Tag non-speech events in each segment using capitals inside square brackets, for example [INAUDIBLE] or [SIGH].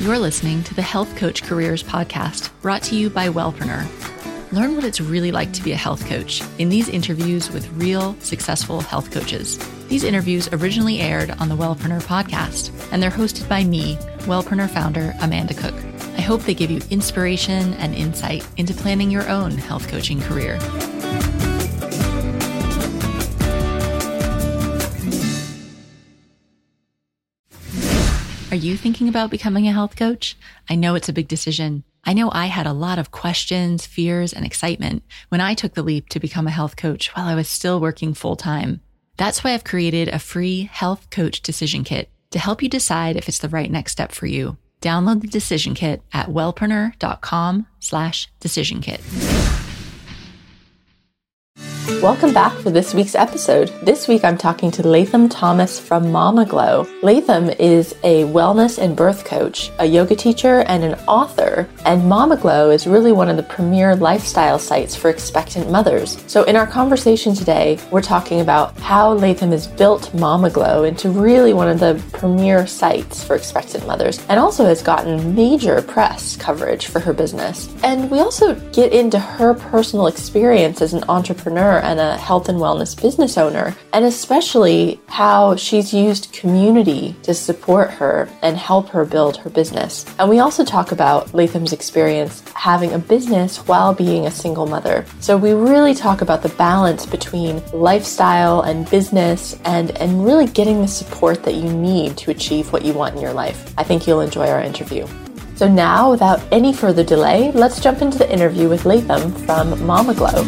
You're listening to the Health Coach Careers Podcast, brought to you by Wellpreneur. Learn what it's really like to be a health coach in these interviews with real, successful health coaches. These interviews originally aired on the Wellpreneur podcast, and they're hosted by me, Wellpreneur founder Amanda Cook. I hope they give you inspiration and insight into planning your own health coaching career. Are you thinking about becoming a health coach? I know it's a big decision. I know I had a lot of questions, fears, and excitement when I took the leap to become a health coach while I was still working full time. That's why I've created a free health coach decision kit to help you decide if it's the right next step for you. Download the decision kit at wellpreneur.com slash decision kit. Welcome back for this week's episode. This week I'm talking to Latham Thomas from Mama Glow. Latham is a wellness and birth coach, a yoga teacher, and an author. And Mama Glow is really one of the premier lifestyle sites for expectant mothers. So in our conversation today, we're talking about how Latham has built Mama Glow into really one of the premier sites for expectant mothers and also has gotten major press coverage for her business. And we also get into her personal experience as an entrepreneur and a health and wellness business owner, and especially how she's used community to support her and help her build her business. And we also talk about Latham's experience having a business while being a single mother. So we really talk about the balance between lifestyle and business and, and really getting the support that you need to achieve what you want in your life. I think you'll enjoy our interview. So now, without any further delay, let's jump into the interview with Latham from Mama Glow.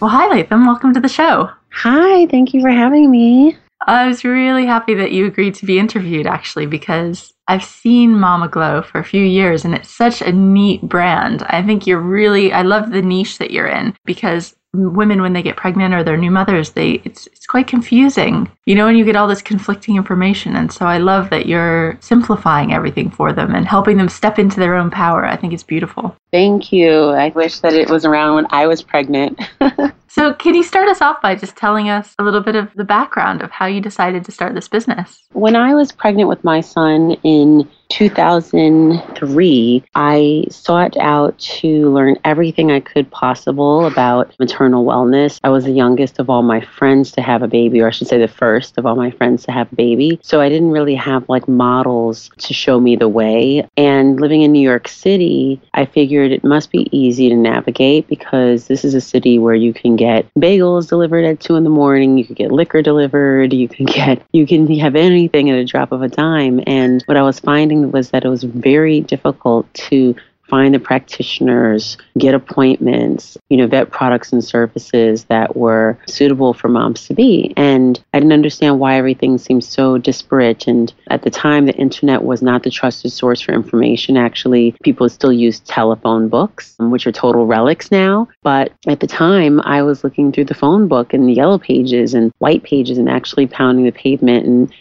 Well, hi, Latham. Welcome to the show. Hi, thank you for having me. I was really happy that you agreed to be interviewed, actually, because I've seen Mama Glow for a few years and it's such a neat brand. I think you're really, I love the niche that you're in because women when they get pregnant or they're new mothers they it's it's quite confusing you know and you get all this conflicting information. And so i love that you're simplifying everything for them and helping them step into their own power. I think it's beautiful. Thank you. I wish that it was around when i was pregnant [LAUGHS] so can you start us off by just telling us a little bit of the background of how you decided to start this business when i was pregnant with my son in 2003, I sought out to learn everything I could possible about maternal wellness. I was the youngest of all my friends to have a baby, or I should say the first of all my friends to have a baby. So I didn't really have like models to show me the way. And living in New York City, I figured it must be easy to navigate because this is a city where you can get bagels delivered at two in the morning, you could get liquor delivered, you can get, you can have anything at a drop of a dime. And what I was finding was that it was very difficult to find the practitioners, get appointments, you know, vet products and services that were suitable for moms to be. And I didn't understand why everything seemed so disparate. And at the time, the internet was not the trusted source for information. Actually, people still used telephone books, which are total relics now. But at the time, I was looking through the phone book and the yellow pages and white pages and actually pounding the pavement and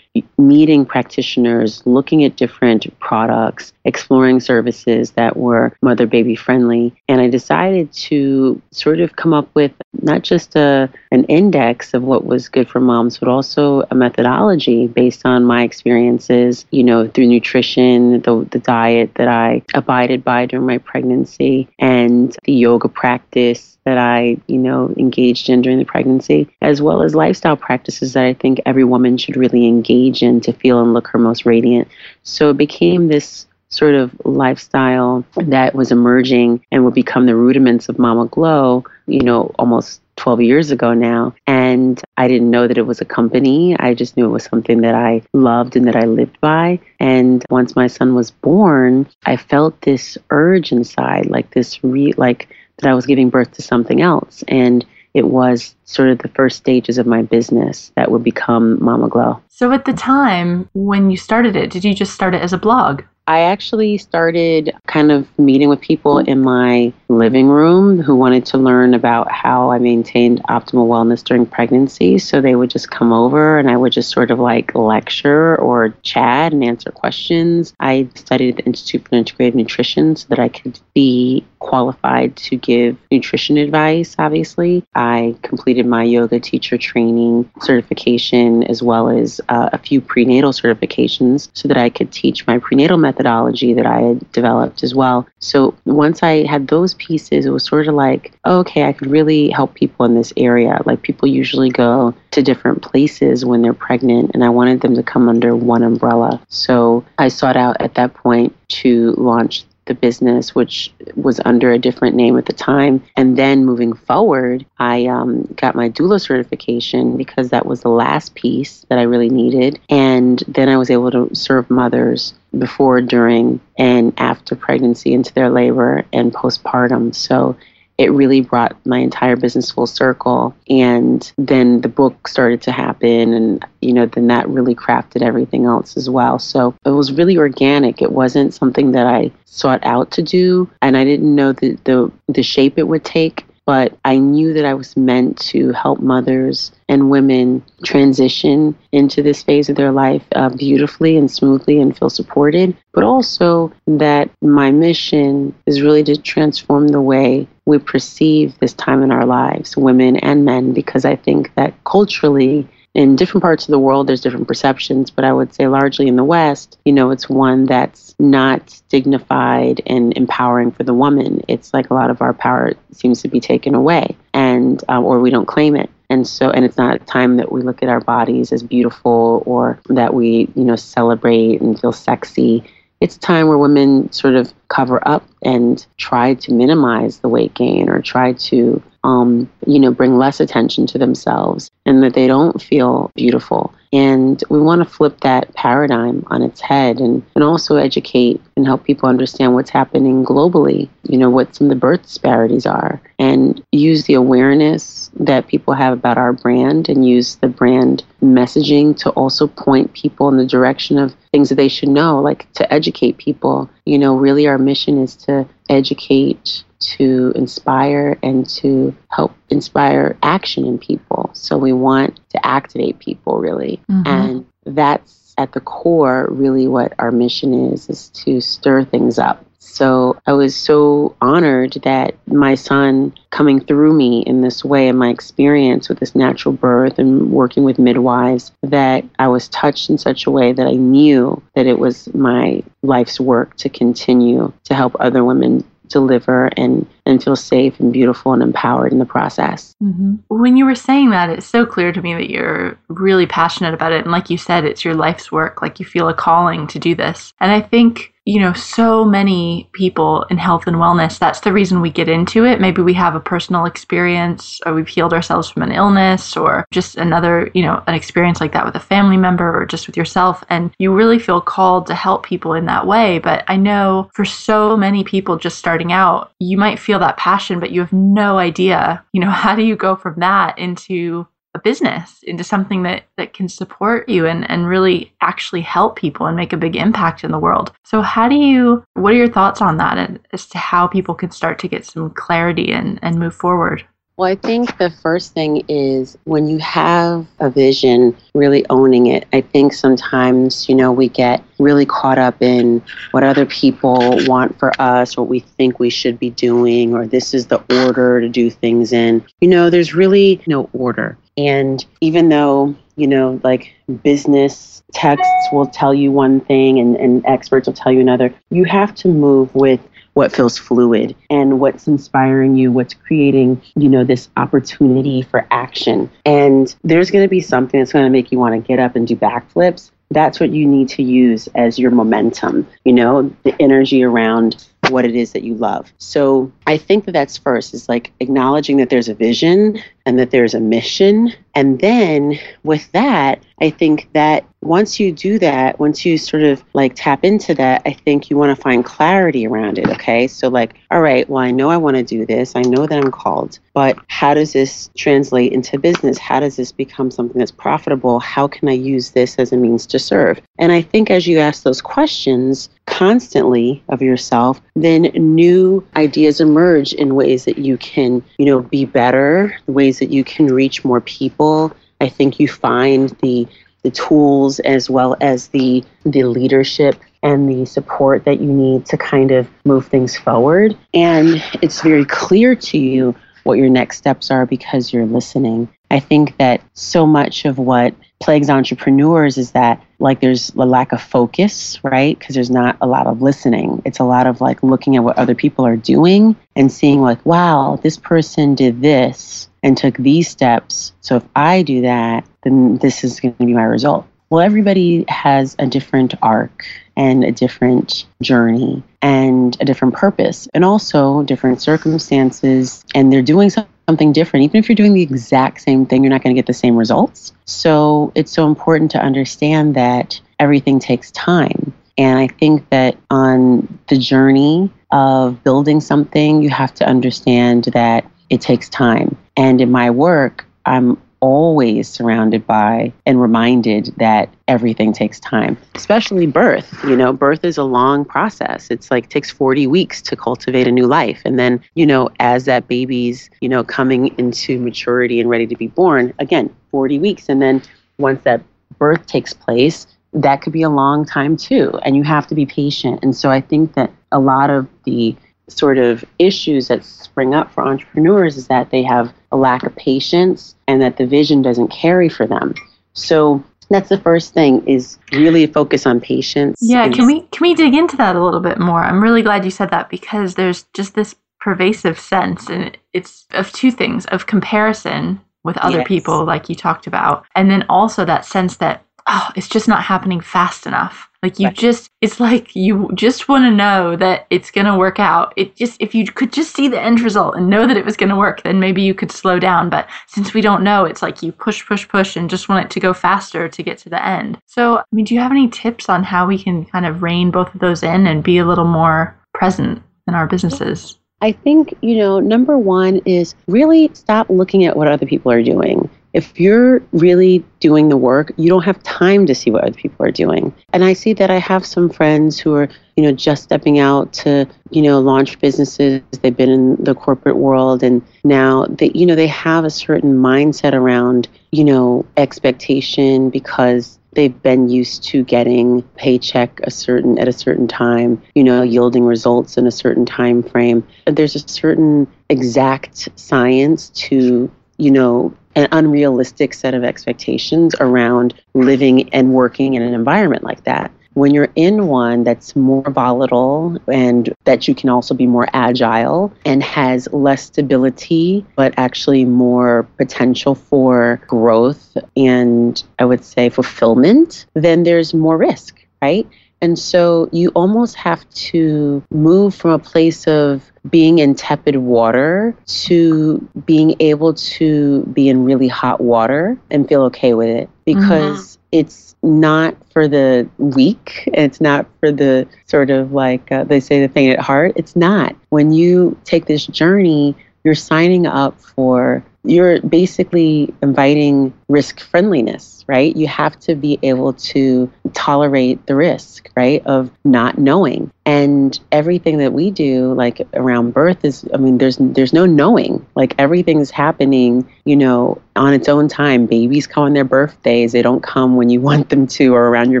meeting practitioners, looking at different products, exploring services that were mother baby friendly. And I decided to sort of come up with not just a, an index of what was good for moms, but also a methodology based on my experiences, you know, through nutrition, the, the diet that I abided by during my pregnancy, and the yoga practice that I, you know, engaged in during the pregnancy, as well as lifestyle practices that I think every woman should really engage to feel and look her most radiant. So it became this sort of lifestyle that was emerging and would become the rudiments of Mama Glow, you know, almost 12 years ago now. And I didn't know that it was a company. I just knew it was something that I loved and that I lived by. And once my son was born, I felt this urge inside, like this re like that I was giving birth to something else. And it was sort of the first stages of my business that would become Mama Glow. So at the time when you started it, did you just start it as a blog? I actually started kind of meeting with people in my living room who wanted to learn about how I maintained optimal wellness during pregnancy. So they would just come over and I would just sort of like lecture or chat and answer questions. I studied at the Institute for Integrative Nutrition so that I could be qualified to give nutrition advice, obviously. I completed my yoga teacher training certification as well as uh, a few prenatal certifications so that I could teach my prenatal methodology that I had developed as well. So once I had those pieces, it was sort of like, okay, I could really help people in this area. Like people usually go to different places when they're pregnant, and I wanted them to come under one umbrella. So I sought out at that point to launch the business, which was under a different name at the time. And then moving forward, I um, got my doula certification because that was the last piece that I really needed. And then I was able to serve mothers before, during, and after pregnancy into their labor and postpartum. So it really brought my entire business full circle. And then the book started to happen, and you know, then that really crafted everything else as well. So it was really organic. It wasn't something that I sought out to do, and I didn't know the the, the shape it would take. But I knew that I was meant to help mothers and women transition into this phase of their life uh, beautifully and smoothly and feel supported, but also that my mission is really to transform the way we perceive this time in our lives, women and men, because I think that culturally, in different parts of the world, there's different perceptions, but I would say largely in the West, you know, it's one that's not dignified and empowering for the woman. It's like a lot of our power seems to be taken away, and uh, or we don't claim it. And so, and it's not a time that we look at our bodies as beautiful or that we, you know, celebrate and feel sexy. It's a time where women sort of cover up and try to minimize the weight gain or try to um, you know, bring less attention to themselves and that they don't feel beautiful. And we want to flip that paradigm on its head and, and also educate and help people understand what's happening globally, you know, what some of the birth disparities are, and use the awareness that people have about our brand and use the brand messaging to also point people in the direction of things that they should know, like to educate people. You know, really our mission is to educate to inspire and to help inspire action in people. So we want to activate people really. Mm-hmm. And that's at the core really what our mission is is to stir things up. So I was so honored that my son coming through me in this way in my experience with this natural birth and working with midwives that I was touched in such a way that I knew that it was my life's work to continue to help other women deliver and and feel safe and beautiful and empowered in the process. Mm-hmm. When you were saying that, it's so clear to me that you're really passionate about it. And like you said, it's your life's work. Like you feel a calling to do this. And I think you know, so many people in health and wellness, that's the reason we get into it. Maybe we have a personal experience or we've healed ourselves from an illness or just another, you know, an experience like that with a family member or just with yourself. And you really feel called to help people in that way. But I know for so many people just starting out, you might feel that passion, but you have no idea, you know, [LAUGHS] how do you go from that into a business into something that that can support you and and really actually help people and make a big impact in the world? So how do you what are your thoughts on that and as to how people can start to get some clarity and and move forward well, I think the first thing is when you have a vision, really owning it. I think sometimes, you know, we get really caught up in what other people want for us, what we think we should be doing, or this is the order to do things in. You know, there's really no order. And even though, you know, like business texts will tell you one thing and, and experts will tell you another, you have to move with what feels fluid and what's inspiring you, what's creating, you know, this opportunity for action. And there's going to be something that's going to make you want to get up and do backflips. That's what you need to use as your momentum, you know, the energy around what it is that you love. So I think that that's first is like acknowledging that there's a vision and that there's a mission. And then with that, I think that once you do that, once you sort of like tap into that, I think you want to find clarity around it. Okay. So, like, all right, well, I know I want to do this. I know that I'm called, but how does this translate into business? How does this become something that's profitable? How can I use this as a means to serve? And I think as you ask those questions constantly of yourself, then new ideas emerge in ways that you can, you know, be better, ways that you can reach more people. I think you find the the tools as well as the the leadership and the support that you need to kind of move things forward and it's very clear to you what your next steps are because you're listening i think that so much of what plagues entrepreneurs is that like there's a lack of focus right? Because there's not a lot of listening. It's a lot of like looking at what other people are doing and seeing like wow this person did this and took these steps. So if i do that then this is going to be my result. Well, everybody has a different arc and a different journey and a different purpose and also different circumstances and they're doing something different. Even if you're doing the exact same thing you're not going to get the same results. So it's so important to understand that everything takes time. And i think that on the journey of building something you have to understand that it takes time. And in my work i'm always surrounded by and reminded that everything takes time, especially birth. You know, birth is a long process. It's like takes 40 weeks to cultivate a new life. And then, you know, as that baby's, you know, coming into maturity and ready to be born, again, 40 weeks. And then once that birth takes place, that could be a long time too. And you have to be patient. And so I think that a lot of the sort of issues that spring up for entrepreneurs is that they have a lack of patience and that the vision doesn't carry for them. So that's the first thing is really focus on patience. Yeah, can we can we dig into that a little bit more? I'm really glad you said that because there's just this pervasive sense and it's of two things of comparison with other yes. people like you talked about and then also that sense that oh, it's just not happening fast enough. Like you right. just, it's like you just want to know that it's going to work out. It just, if you could just see the end result and know that it was going to work, then maybe you could slow down. But since we don't know, it's like you push, push, push and just want it to go faster to get to the end. So, I mean, do you have any tips on how we can kind of rein both of those in and be a little more present in our businesses? I think, you know, number one is really stop looking at what other people are doing if you're really doing the work, you don't have time to see what other people are doing. And I see that I have some friends who are, you know, just stepping out to, you know, launch businesses. They've been in the corporate world and now they, you know, they have a certain mindset around, you know, expectation because they've been used to getting paycheck a certain at a certain time you know yielding results in a certain time frame there's a certain exact science to you know an unrealistic set of expectations around living and working in an environment like that. When you're in one that's more volatile and that you can also be more agile and has less stability, but actually more potential for growth and I would say fulfillment, then there's more risk, right? And so you almost have to move from a place of being in tepid water to being able to be in really hot water and feel okay with it because mm-hmm. it's not for the weak. It's not for the sort of like uh, they say the faint at heart. It's not. When you take this journey, you're signing up for you're basically inviting risk friendliness, right? You have to be able to tolerate the risk, right, of not knowing. And everything that we do, like around birth, is I mean, there's there's no knowing. Like everything's happening, you know, on its own time. Babies come on their birthdays; they don't come when you [LAUGHS] want them to, or around your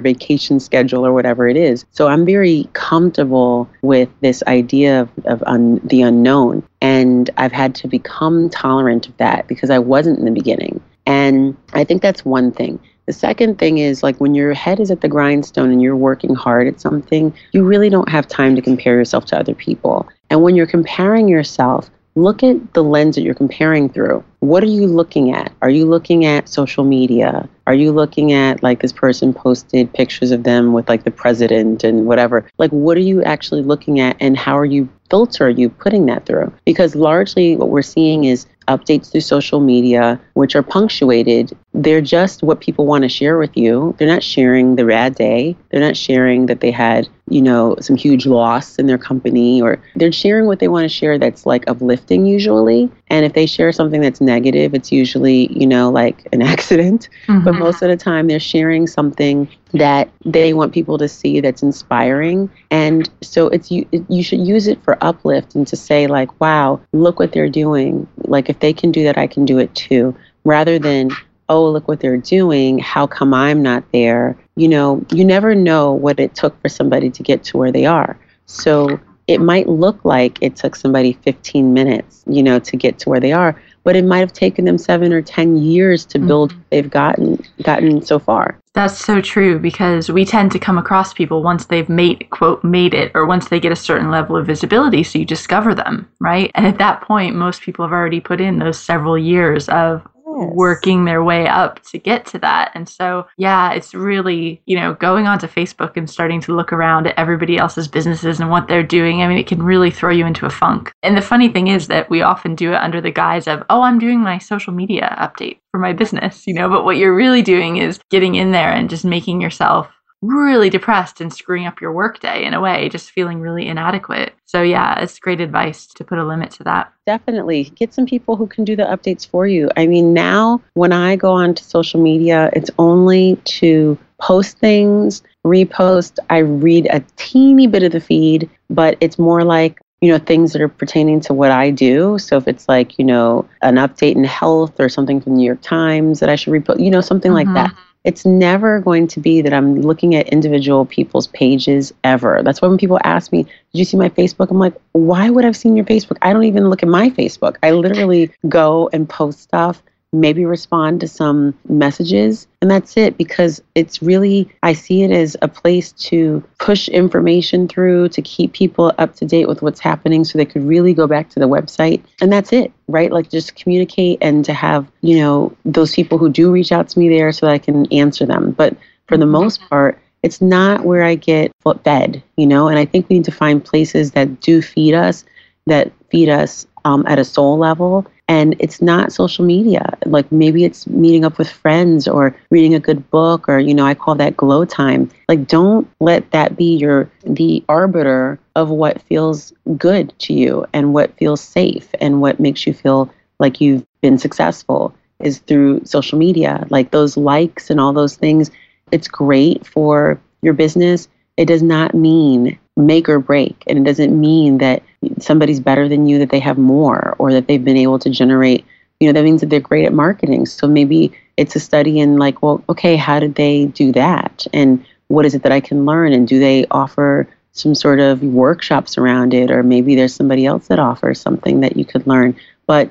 vacation schedule, or whatever it is. So I'm very comfortable with this idea of, of un, the unknown, and I've had to become tolerant of that that because I wasn't in the beginning. And I think that's one thing. The second thing is like when your head is at the grindstone and you're working hard at something, you really don't have time to compare yourself to other people. And when you're comparing yourself, look at the lens that you're comparing through. What are you looking at? Are you looking at social media? Are you looking at like this person posted pictures of them with like the president and whatever? Like, what are you actually looking at and how are you filter are you putting that through? Because largely what we're seeing is updates through social media, which are punctuated. They're just what people want to share with you. They're not sharing the bad day. They're not sharing that they had, you know, some huge loss in their company, or they're sharing what they want to share that's like uplifting usually. And if they share something that's negative, it's usually, you know, like an [LAUGHS] accident. Mm-hmm. But most of the time, they're sharing something that they want people to see that's inspiring. And so it's you you should use it for uplift and to say like wow look what they're doing. Like if they can do that i can do it too. Rather than oh look what they're doing. How come i'm not there? You know you never know what it took for somebody to get to where they are. So it might look like it took somebody 15 minutes you know to get to where they are but it might have taken them seven or ten years to build mm-hmm. they've gotten gotten so far that's so true because we tend to come across people once they've made quote made it or once they get a certain level of visibility so you discover them right and at that point most people have already put in those several years of. Working their way up to get to that. And so, yeah, it's really, you know, going onto Facebook and starting to look around at everybody else's businesses and what they're doing. I mean, it can really throw you into a funk. And the funny thing is that we often do it under the guise of, oh, I'm doing my social media update for my business, you know, but what you're really doing is getting in there and just making yourself really depressed and screwing up your workday in a way, just feeling really inadequate. So, yeah, it's great advice to put a limit to that. Definitely. Get some people who can do the updates for you. I mean, now when I go onto social media, it's only to post things, repost. I read a teeny bit of the feed, but it's more like you know things that are pertaining to what I do. So if it's like you know an update in health or something from the New York Times that I should repost, you know something mm-hmm. like that. It's never going to be that I'm looking at individual people's pages ever. That's why when people ask me, Did you see my Facebook? I'm like, Why would I've seen your Facebook? I don't even look at my Facebook. I literally go and post stuff maybe respond to some messages, and that's it because it's really, I see it as a place to push information through to keep people up to date with what's happening so they could really go back to the website. And that's it, right? Like just communicate and to have, you know, those people who do reach out to me there so that I can answer them. But for the most part, it's not where I get fed, you know, and I think we need to find places that do feed us, that feed us um, at a soul level and it's not social media. Like maybe it's meeting up with friends or reading a good book or you know i call that glow time. Like don't let that be your the arbiter of what feels good to you and what feels safe and what makes you feel like you've been successful is through social media. Like those likes and all those things it's great for your business. It does not mean make or break. And it doesn't mean that somebody's better than you, that they have more, or that they've been able to generate, you know, that means that they're great at marketing. So maybe it's a study in like, well, okay, how did they do that? And what is it that I can learn? And do they offer some sort of workshops around it? Or maybe there's somebody else that offers something that you could learn. But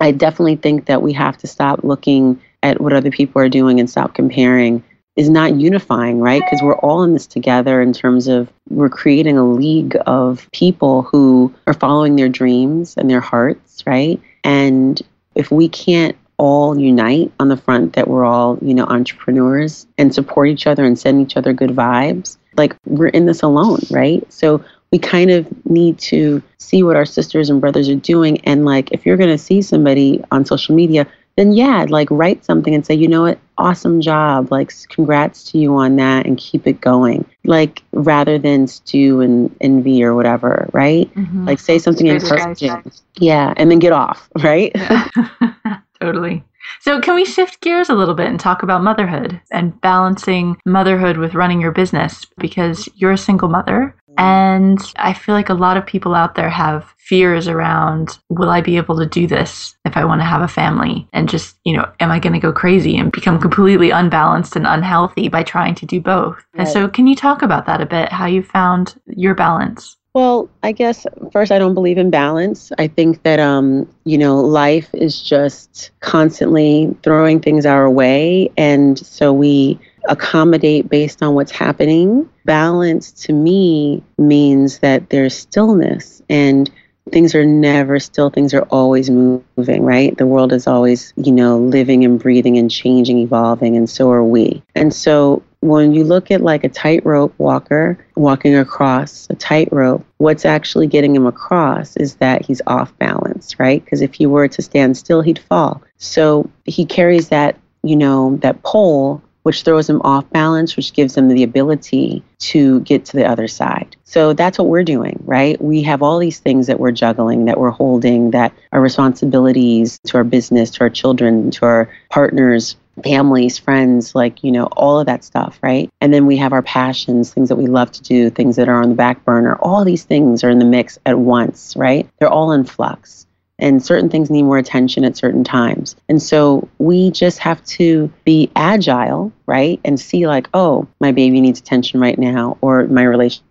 I definitely think that we have to stop looking at what other people are doing and stop comparing is not unifying, right? Because we're all in this together in terms of we're creating a league of people who are following their dreams and their hearts, right? And if we can't all unite on the front that we're all, you know, entrepreneurs and support each other and send each other good vibes, like we're in this alone, right? So we kind of need to see what our sisters and brothers are doing. And like, if you're going to see somebody on social media, then yeah, like write something and say, you know what, awesome job. Like, congrats to you on that and keep it going. Like, rather than stew and envy or whatever, right? Mm-hmm. Like, say something encouraging. Yeah, and then get off, [LAUGHS] right? Yeah. [LAUGHS] totally. So, can we shift gears a little bit and talk about motherhood and balancing motherhood with running your business? Because you're a single mother and I feel like a lot of people out there have fears around will I be able to do this if I want to have a family? And just, you know, am I going to go crazy and become completely unbalanced and unhealthy by trying to do both? Right. And so, can you talk about that a bit? How you found your balance? Well, I guess first, I don't believe in balance. I think that, um, you know, life is just constantly throwing things our way. And so we accommodate based on what's happening. Balance to me means that there's stillness and things are never still, things are always moving, right? The world is always, you know, living and breathing and changing, evolving, and so are we. And so when you look at like a tightrope walker walking across a tightrope, what's actually getting him across is that he's off balance, right? Because if he were to stand still, he'd fall. So he carries that, you know, that pole which throws them off balance, which gives them the ability to get to the other side. So that's what we're doing, right? We have all these things that we're juggling, that we're holding, that are responsibilities to our business, to our children, to our partners, families, friends, like, you know, all of that stuff, right? And then we have our passions, things that we love to do, things that are on the back burner. All these things are in the mix at once, right? They're all in flux and certain things need more attention at certain times. And so we just have to be agile, right? And see, like, oh, my baby needs attention right now, or my relationship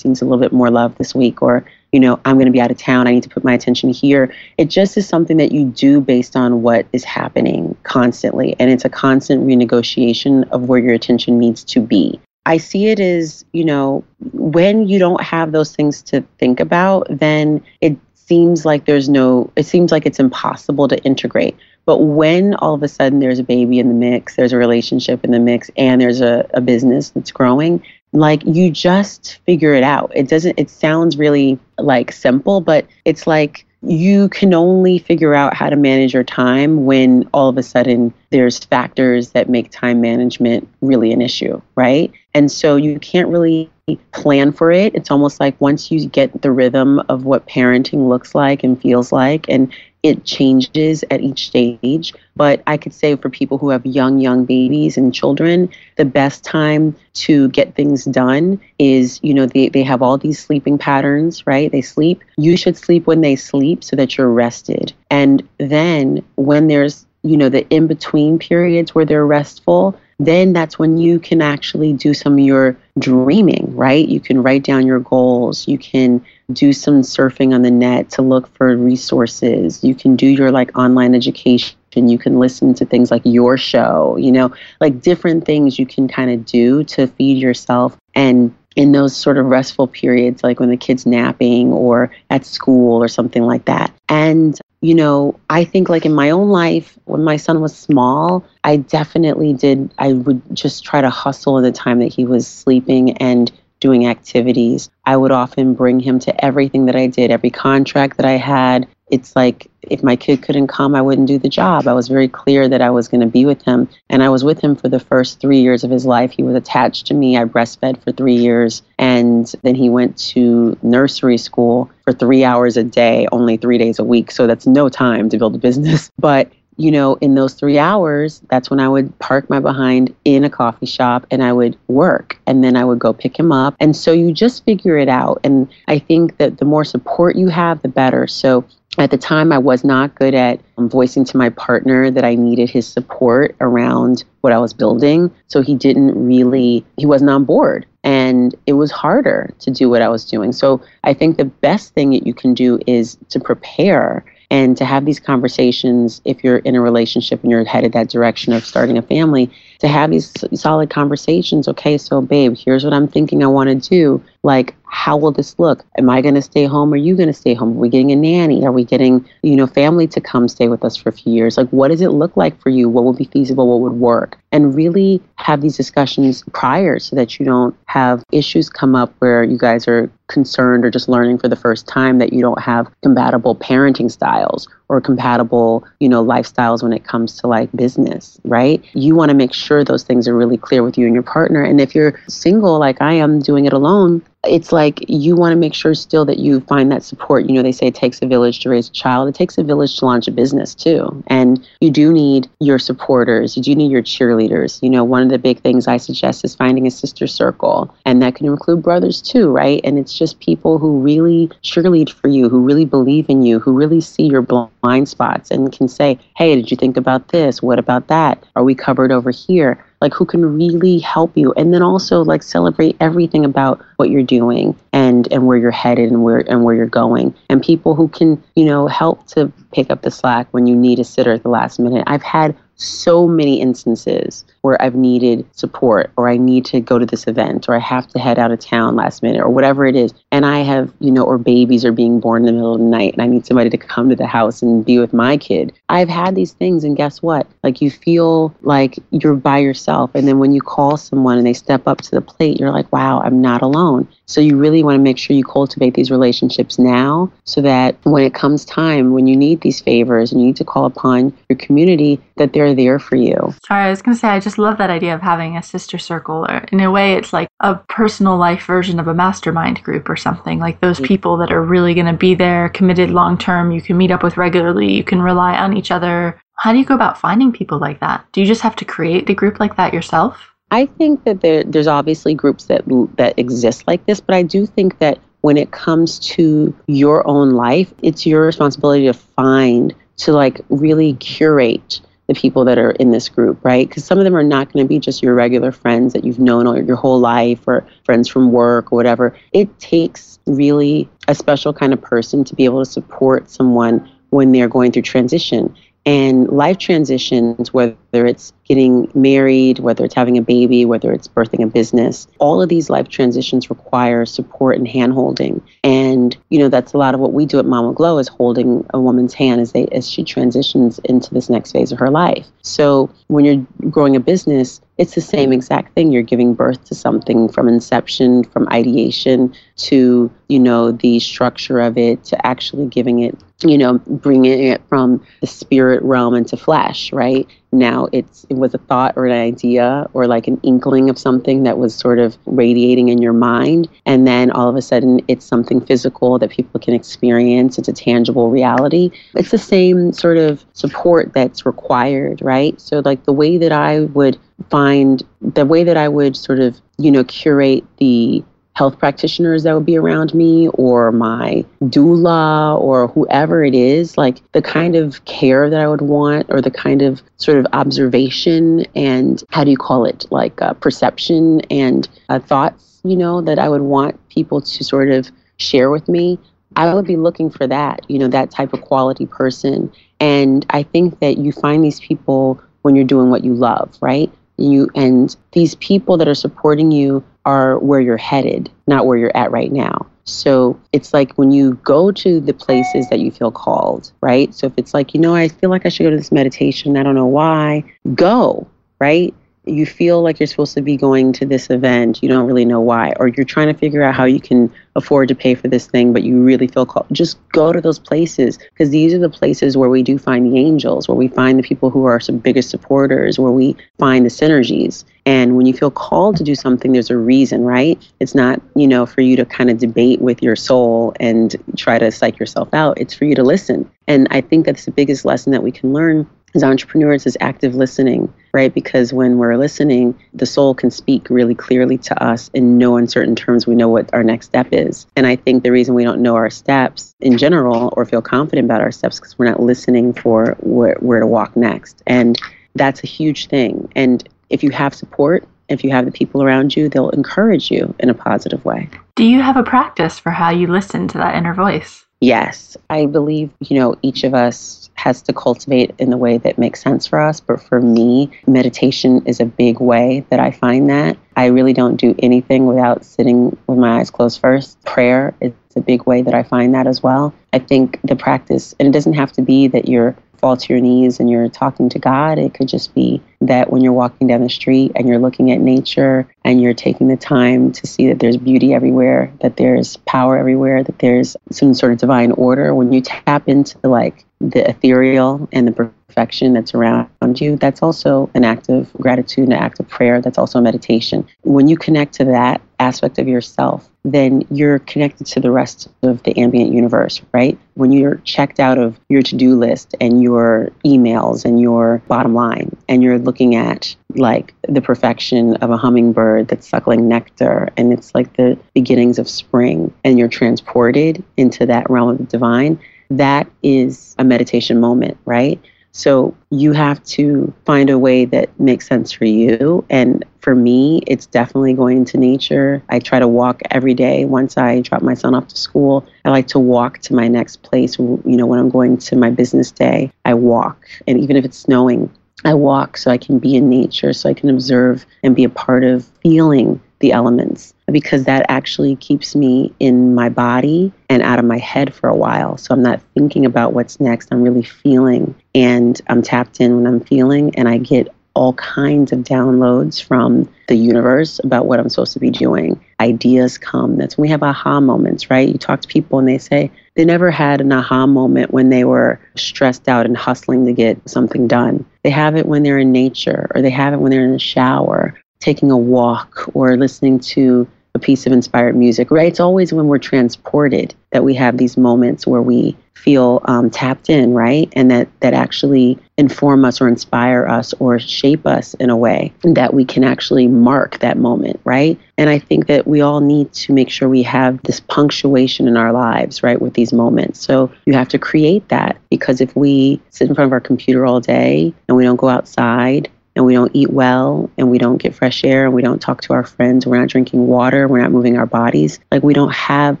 needs a little bit more love this week, or, you know, I'm going to be out of town. I need to put my attention here. It just is something that you do based on what is happening constantly. And it's a constant renegotiation of where your attention needs to be. I see it as, you know, when you don't have those things to think about, then it seems like there's no, it seems like it's impossible to integrate. But when all of a sudden there's a baby in the mix, there's a relationship in the mix, and there's a, a business that's growing, like you just figure it out. It doesn't, it sounds really like simple, but it's like you can only figure out how to manage your time when all of a sudden there's factors that make time management really an issue, right? And so you can't really plan for it. It's almost like once you get the rhythm of what parenting looks like and feels like, and it changes at each stage. But I could say for people who have young, young babies and children, the best time to get things done is, you know, they, they have all these sleeping patterns, right? They sleep. You should sleep when they sleep so that you're rested. And then when there's, you know, the in between periods where they're restful, then that's when you can actually do some of your dreaming, right? You can write down your goals. You can do some surfing on the net to look for resources. You can do your like online education. You can listen to things like your show, you know, like different things you can kind of do to feed yourself. And in those sort of restful periods, like when the kid's napping or at school or something like that. And you know, I think like in my own life, when my son was small, I definitely did, I would just try to hustle in the time that he was sleeping and doing activities. I would often bring him to everything that I did, every contract that I had, it's like if my kid couldn't come, I wouldn't do the job. I was very clear that I was going to be with him. And I was with him for the first three years of his life. He was attached to me. I breastfed for three years. And then he went to nursery school for three hours a day, only three days a week. So that's no time to build a business. [LAUGHS] But you know, in those three hours, that's when I would park my behind in a coffee shop and I would work and then I would go pick him up. And so you just figure it out. And I think that the more support you have, the better. So at the time, I was not good at um, voicing to my partner that I needed his support around what I was building. So he didn't really, he wasn't on board. And it was harder to do what I was doing. So I think the best thing that you can do is to prepare and to have these conversations if you're in a relationship and you're headed that direction of starting a family to have these solid conversations okay so babe here's what i'm thinking i want to do like how will this look? Am I going to stay home? Are you going to stay home? Are we getting a nanny? Are we getting, you know, family to come stay with us for a few years? Like, what does it look like for you? What would be feasible? What would work? And really have these discussions prior so that you don't have issues come up where you guys are concerned or just learning for the first time that you don't have compatible parenting styles or compatible, you know, lifestyles when it comes to like business, right? You want to make sure those things are really clear with you and your partner. And if you're single like I am doing it alone, it's like you want to make sure still that you find that support. You know, they say it takes a village to raise a child. It takes a village to launch a business too. And you do need your supporters. You do need your cheerleaders. You know, one of the big things I suggest is finding a sister circle. And that can include brothers too, right? And it's just people who really cheerlead for you, who really believe in you, who really see your blind spots and can say, hey, did you think about this? What about that? Are we covered over here? Like who can really help you. And then also like celebrate everything about what you're doing and and where you're headed and where and where you're going. And people who can you know help to pick up the slack when you need a sitter at the last minute. I've had so many instances where I've needed support or I need to go to this event or I have to head out of town last minute or whatever it is. And I have, you know, or babies are being born in the middle of the night and I need somebody to come to the house and be with my kid. I've had these things and guess what? Like you feel like you're by yourself. And then when you call someone and they step up to the plate, you're like, wow, I'm not alone. So you really want to make sure you cultivate these relationships now so that when it comes time, when you need these favors and you need to call upon your community, that they're there for you. Sorry, I was going to say, I just love that idea of having a sister circle. Or in a way, it's like a personal life version of a mastermind group or something. Like those mm-hmm. people that are really going to be there, committed long term, you can meet up with regularly, you can rely on each other. How do you go about finding people like that? Do you just have to create a group like that yourself? I think that there, there's obviously groups that that exist like this, but I do think that when it comes to your own life, it's your responsibility to find to like really curate the people that are in this group, right? Because some of them are not going to be just your regular friends that you've known all your whole life or friends from work or whatever. It takes really a special kind of person to be able to support someone when they're going through transition. And life transitions, whether it's getting married, whether it's having a baby, whether it's birthing a business, all of these life transitions require support and handholding. And, you know, that's a lot of what we do at Mama Glow is holding a woman's hand as they as she transitions into this next phase of her life. So when you're growing a business, it's the same exact thing. You're giving birth to something from inception, from ideation to, you know, the structure of it to actually giving it you know, bringing it from the spirit realm into flesh, right? Now it's it was a thought or an idea or like an inkling of something that was sort of radiating in your mind, and then all of a sudden it's something physical that people can experience. It's a tangible reality. It's the same sort of support that's required, right? So like the way that I would find the way that I would sort of you know curate the health practitioners that would be around me or my doula or whoever it is, like the kind of care that I would want or the kind of sort of observation and how do you call it, like uh, perception and uh, thoughts, you know, that I would want people to sort of share with me. I would be looking for that, you know, that type of quality person. And I think that you find these people when you're doing what you love, right? You and these people that are supporting you are where you're headed, not where you're at right now. So it's like when you go to the places that you feel called, right? So if it's like, you know, I feel like I should go to this meditation, I don't know why, go, right? You feel like you're supposed to be going to this event, you don't really know why, or you're trying to figure out how you can afford to pay for this thing, but you really feel called, just go to those places because these are the places where we do find the angels, where we find the people who are some biggest supporters, where we find the synergies. And when you feel called to do something, there's a reason, right? It's not, you know, for you to kind of debate with your soul and try to psych yourself out. It's for you to listen. And I think that's the biggest lesson that we can learn as entrepreneurs is active listening, right? Because when we're listening, the soul can speak really clearly to us in no uncertain terms. We know what our next step is. And I think the reason we don't know our steps in general or feel confident about our steps because we're not listening for where, where to walk next. And that's a huge thing. And if you have support, if you have the people around you, they'll encourage you in a positive way. Do you have a practice for how you listen to that inner voice? Yes, I believe, you know, each of us has to cultivate in the way that makes sense for us. But for me, meditation is a big way that I find that. I really don't do anything without sitting with my eyes closed first. Prayer is a big way that I find that as well. I think the practice, and it doesn't have to be that you're fall to your knees and you're talking to God. It could just be that when you're walking down the street and you're looking at nature and you're taking the time to see that there's beauty everywhere, that there's power everywhere, that there's some sort of divine order, when you tap into like the ethereal and the perfection that's around you, that's also an act of gratitude, an act of prayer, that's also meditation. When you connect to that aspect of yourself, then you're connected to the rest of the ambient universe, right? When you're checked out of your to do list and your emails and your bottom line, and you're looking at like the perfection of a hummingbird that's suckling nectar, and it's like the beginnings of spring, and you're transported into that realm of the divine, that is a meditation moment, right? So you have to find a way that makes sense for you. And for me, it's definitely going to nature. I try to walk every day. Once I drop my son off to school, I like to walk to my next place. You know, when I'm going to my business day, I walk. And even if it's snowing, I walk so I can be in nature, so I can observe and be a part of feeling the elements because that actually keeps me in my body and out of my head for a while. So I'm not thinking about what's next. I'm really feeling and I'm tapped in when I'm feeling and I get all kinds of downloads from the universe about what I'm supposed to be doing. Ideas come. That's when we have aha moments, right? You talk to people and they say they never had an aha moment when they were stressed out and hustling to get something done. They have it when they're in nature or they have it when they're in the shower, taking a walk or listening to a piece of inspired music, right? It's always when we're transported that we have these moments where we feel um, tapped in, right? And that, that actually inform us or inspire us or shape us in a way that we can actually mark that moment, right? And I think that we all need to make sure we have this punctuation in our lives, right, with these moments. So you have to create that because if we sit in front of our computer all day and we don't go outside and we don't eat well and we don't get fresh air and we don't talk to our friends, we're not drinking water, we're not moving our bodies, like we don't have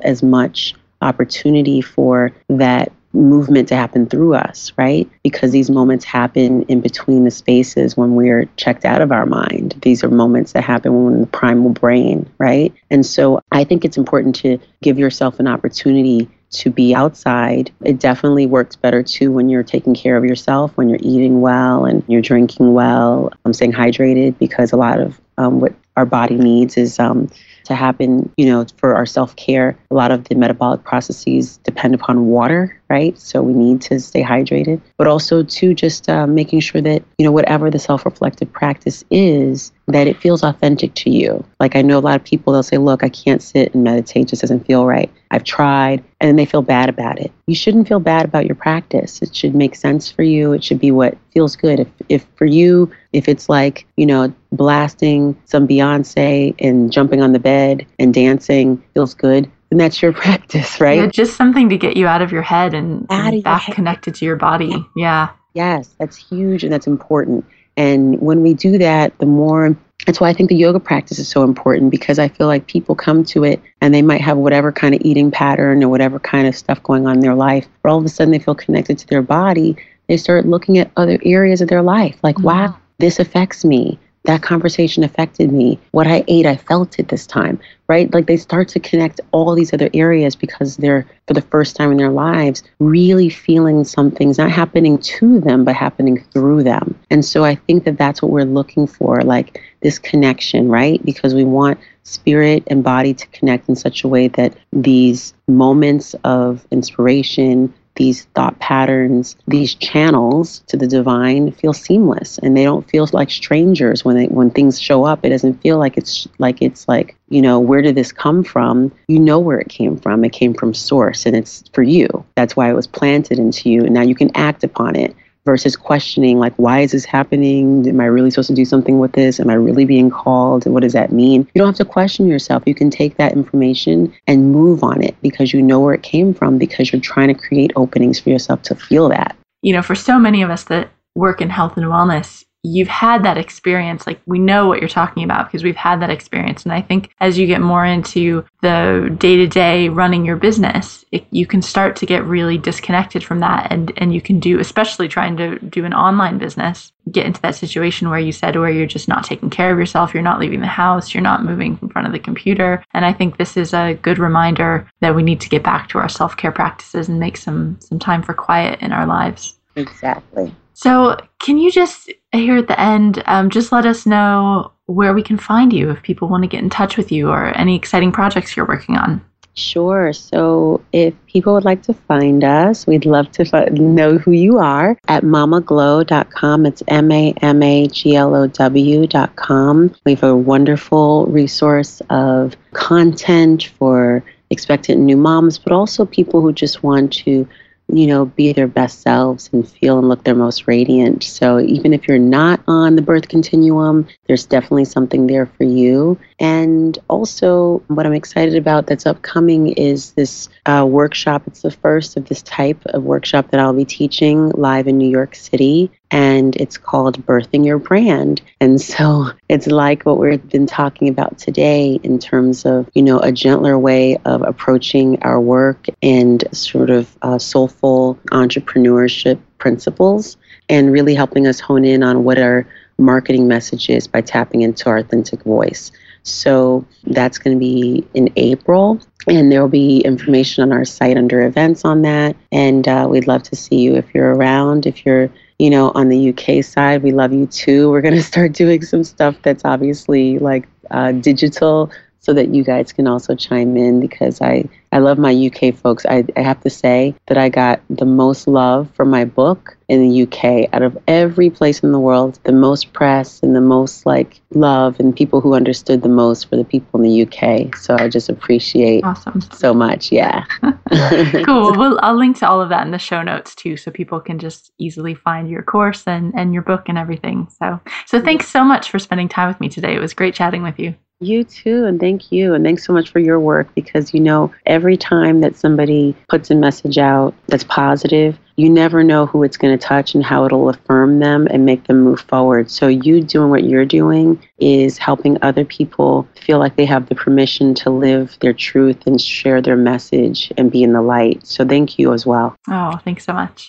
as much opportunity for that movement to happen through us, right? Because these moments happen in between the spaces when we're checked out of our mind. These are moments that happen when we're in the primal brain, right? And so I think it's important to give yourself an opportunity to be outside. It definitely works better too when you're taking care of yourself, when you're eating well and you're drinking well. I'm staying hydrated because a lot of um, what our body needs is um, to happen, you know, for our self care. A lot of the metabolic processes depend upon water, right? So we need to stay hydrated, but also to just uh, making sure that, you know, whatever the self reflective practice is, that it feels authentic to you. Like I know a lot of people, they'll say, look, I can't sit and meditate, just doesn't feel right. I've tried, and they feel bad about it. You shouldn't feel bad about your practice. It should make sense for you. It should be what feels good. If, if for you, if it's like, you know, blasting some Beyonce and jumping on the bed and dancing feels good, then that's your [LAUGHS] practice, right? Yeah, just something to get you out of your head and, and back head. connected to your body. Yeah. Yes, that's huge and that's important. And when we do that, the more that's why I think the yoga practice is so important because I feel like people come to it and they might have whatever kind of eating pattern or whatever kind of stuff going on in their life, but all of a sudden they feel connected to their body. They start looking at other areas of their life like, mm-hmm. wow, this affects me that conversation affected me. What I ate, I felt it this time, right? Like they start to connect all these other areas because they're, for the first time in their lives, really feeling something's not happening to them, but happening through them. And so I think that that's what we're looking for, like this connection, right? Because we want spirit and body to connect in such a way that these moments of inspiration, these thought patterns, these channels to the divine feel seamless and they don't feel like strangers when they, when things show up. It doesn't feel like it's like it's like, you know, where did this come from? You know where it came from. It came from source and it's for you. That's why it was planted into you. And now you can act upon it versus questioning like why is this happening? Am i really supposed to do something with this? Am i really being called? What does that mean? You don't have to question yourself. You can take that information and move on it because you know where it came from because you're trying to create openings for yourself to feel that. You know for so many of us that work in health and wellness you've had that experience like we know what you're talking about because we've had that experience. And i think as you get more into the day-to-day running your business it, you can start to get really disconnected from that and and you can do especially trying to do an online business get into that situation where you said where you're just not taking care of yourself you're not leaving the house you're not moving in front of the computer. And i think this is a good reminder that we need to get back to our self-care practices and make some some time for quiet in our lives. Exactly so, can you just here at the end, um, just let us know where we can find you if people want to get in touch with you or any exciting projects you're working on? Sure. So if people would like to find us, we'd love to f- know who you are at mamaglow.com. It's M A M A G L O W.com. We have a wonderful resource of content for expectant new moms, but also people who just want to you know, be their best selves and feel and look their most radiant. So even if you're not on the birth continuum, there's definitely something there for you. And also, what I'm excited about that's upcoming is this uh, workshop. It's the first of this type of workshop that I'll be teaching live in New York City. And it's called Birthing Your Brand. And so [LAUGHS] it's like what we've been talking about today in terms of, you know, a gentler way of approaching our work and sort of uh, soulful entrepreneurship principles and really helping us hone in on what our marketing message is by tapping into our authentic voice. So that's going to be in April. And there will be information on our site under events on that. And uh, we'd love to see you if you're around. If you're, you know, on the UK side, we love you too. We're going [LAUGHS] to start doing some stuff that's obviously like uh, digital so that you guys can also chime in because I, I love my UK folks. I, I have to say that I got the most love for my book in the UK out of every place in the world, the most press and the most like love and people who understood the most for the people in the UK. So I just appreciate awesome. so much. Yeah. [LAUGHS] cool. [LAUGHS] Well, I'll link to all of that in the show notes too, so people can just easily find your course and, and your book and everything. So, so thanks so much for spending time with me today. It was great chatting with you. You too, and thank you. And thanks so much for your work because you know, every time that somebody puts a message out that's positive, you never know who it's going to touch and how it'll affirm them and make them move forward. So, you doing what you're doing is helping other people feel like they have the permission to live their truth and share their message and be in the light. So, thank you as well. Oh, thanks so much.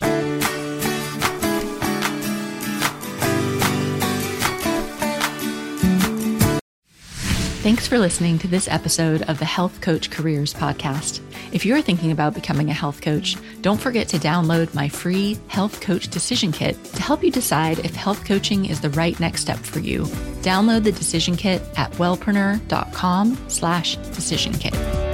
Thanks for listening to this episode of the Health Coach Careers Podcast. If you're thinking about becoming a health coach, don't forget to download my free Health Coach Decision Kit to help you decide if health coaching is the right next step for you. Download the decision kit at wellpreneur.com slash decision kit.